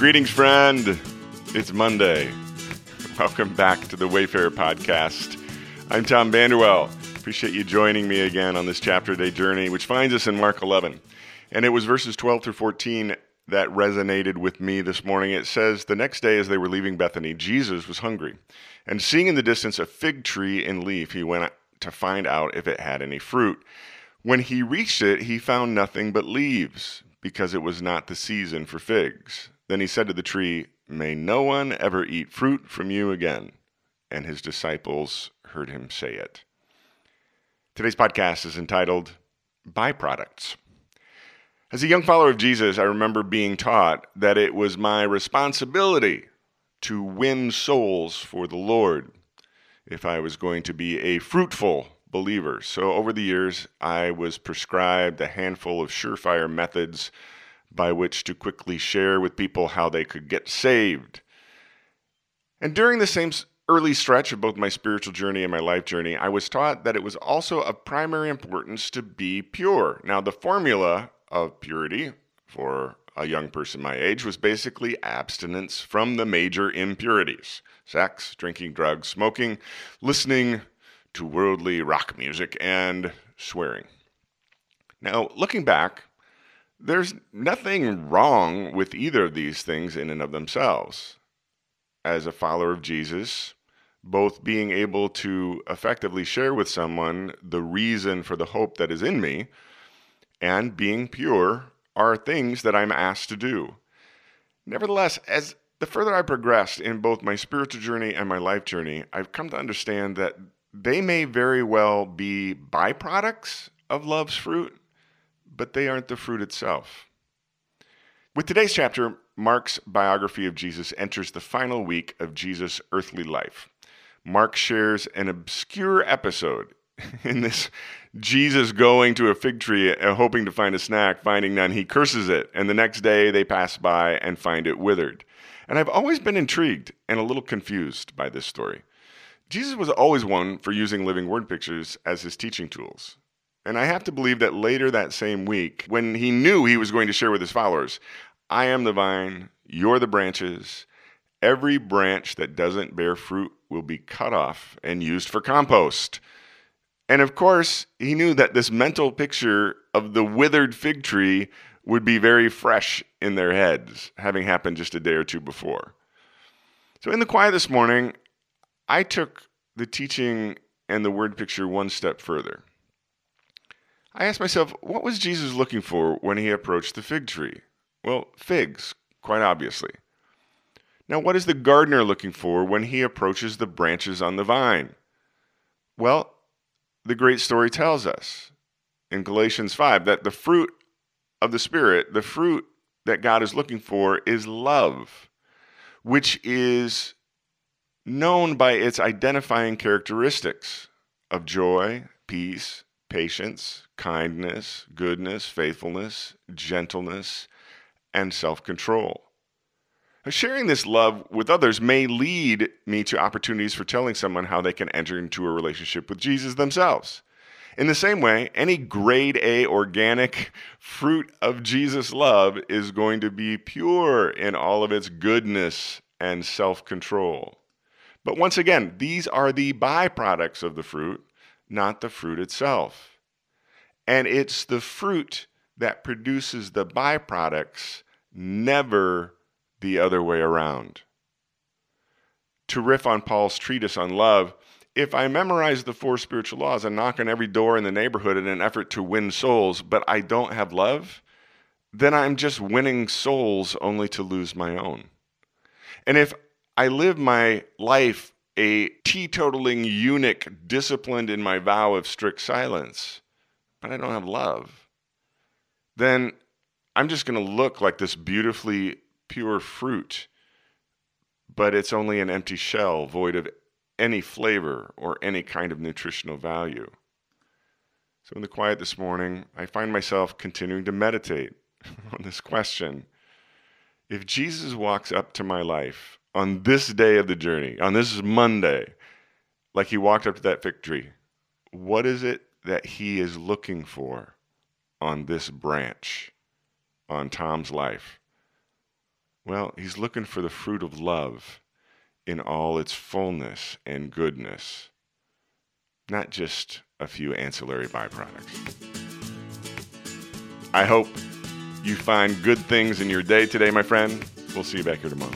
Greetings, friend. It's Monday. Welcome back to the Wayfarer Podcast. I'm Tom Vanderwell. Appreciate you joining me again on this chapter day journey, which finds us in Mark 11. And it was verses 12 through 14 that resonated with me this morning. It says, The next day, as they were leaving Bethany, Jesus was hungry. And seeing in the distance a fig tree in leaf, he went to find out if it had any fruit. When he reached it, he found nothing but leaves, because it was not the season for figs. Then he said to the tree, May no one ever eat fruit from you again. And his disciples heard him say it. Today's podcast is entitled Byproducts. As a young follower of Jesus, I remember being taught that it was my responsibility to win souls for the Lord if I was going to be a fruitful believer. So, over the years, I was prescribed a handful of surefire methods by which to quickly share with people how they could get saved. And during the same early stretch of both my spiritual journey and my life journey, I was taught that it was also of primary importance to be pure. Now, the formula of purity for a young person my age was basically abstinence from the major impurities sex, drinking drugs, smoking, listening to worldly rock music, and swearing. Now, looking back, there's nothing wrong with either of these things in and of themselves. As a follower of Jesus, both being able to effectively share with someone the reason for the hope that is in me and being pure are things that I'm asked to do. Nevertheless, as the further I progressed in both my spiritual journey and my life journey, I've come to understand that they may very well be byproducts of love's fruit, but they aren't the fruit itself. With today's chapter, Mark's biography of Jesus enters the final week of Jesus' earthly life. Mark shares an obscure episode in this Jesus going to a fig tree uh, hoping to find a snack, finding none. He curses it, and the next day they pass by and find it withered. And I've always been intrigued and a little confused by this story. Jesus was always one for using living word pictures as his teaching tools. And I have to believe that later that same week, when he knew he was going to share with his followers, I am the vine, you're the branches. Every branch that doesn't bear fruit will be cut off and used for compost. And of course, he knew that this mental picture of the withered fig tree would be very fresh in their heads, having happened just a day or two before. So, in the quiet this morning, I took the teaching and the word picture one step further. I asked myself, what was Jesus looking for when he approached the fig tree? Well, figs, quite obviously. Now, what is the gardener looking for when he approaches the branches on the vine? Well, the great story tells us in Galatians 5 that the fruit of the Spirit, the fruit that God is looking for, is love, which is known by its identifying characteristics of joy, peace, patience, kindness, goodness, faithfulness, gentleness, and self control. Sharing this love with others may lead me to opportunities for telling someone how they can enter into a relationship with Jesus themselves. In the same way, any grade A organic fruit of Jesus' love is going to be pure in all of its goodness and self control. But once again, these are the byproducts of the fruit, not the fruit itself. And it's the fruit that produces the byproducts, never the other way around. To riff on Paul's treatise on love, if I memorize the four spiritual laws and knock on every door in the neighborhood in an effort to win souls, but I don't have love, then I'm just winning souls only to lose my own. And if I live my life a teetotaling eunuch, disciplined in my vow of strict silence, but I don't have love, then I'm just going to look like this beautifully pure fruit, but it's only an empty shell void of any flavor or any kind of nutritional value. So, in the quiet this morning, I find myself continuing to meditate on this question. If Jesus walks up to my life on this day of the journey, on this Monday, like he walked up to that fig tree, what is it that he is looking for on this branch on Tom's life? Well, he's looking for the fruit of love in all its fullness and goodness, not just a few ancillary byproducts. I hope you find good things in your day today, my friend. We'll see you back here tomorrow.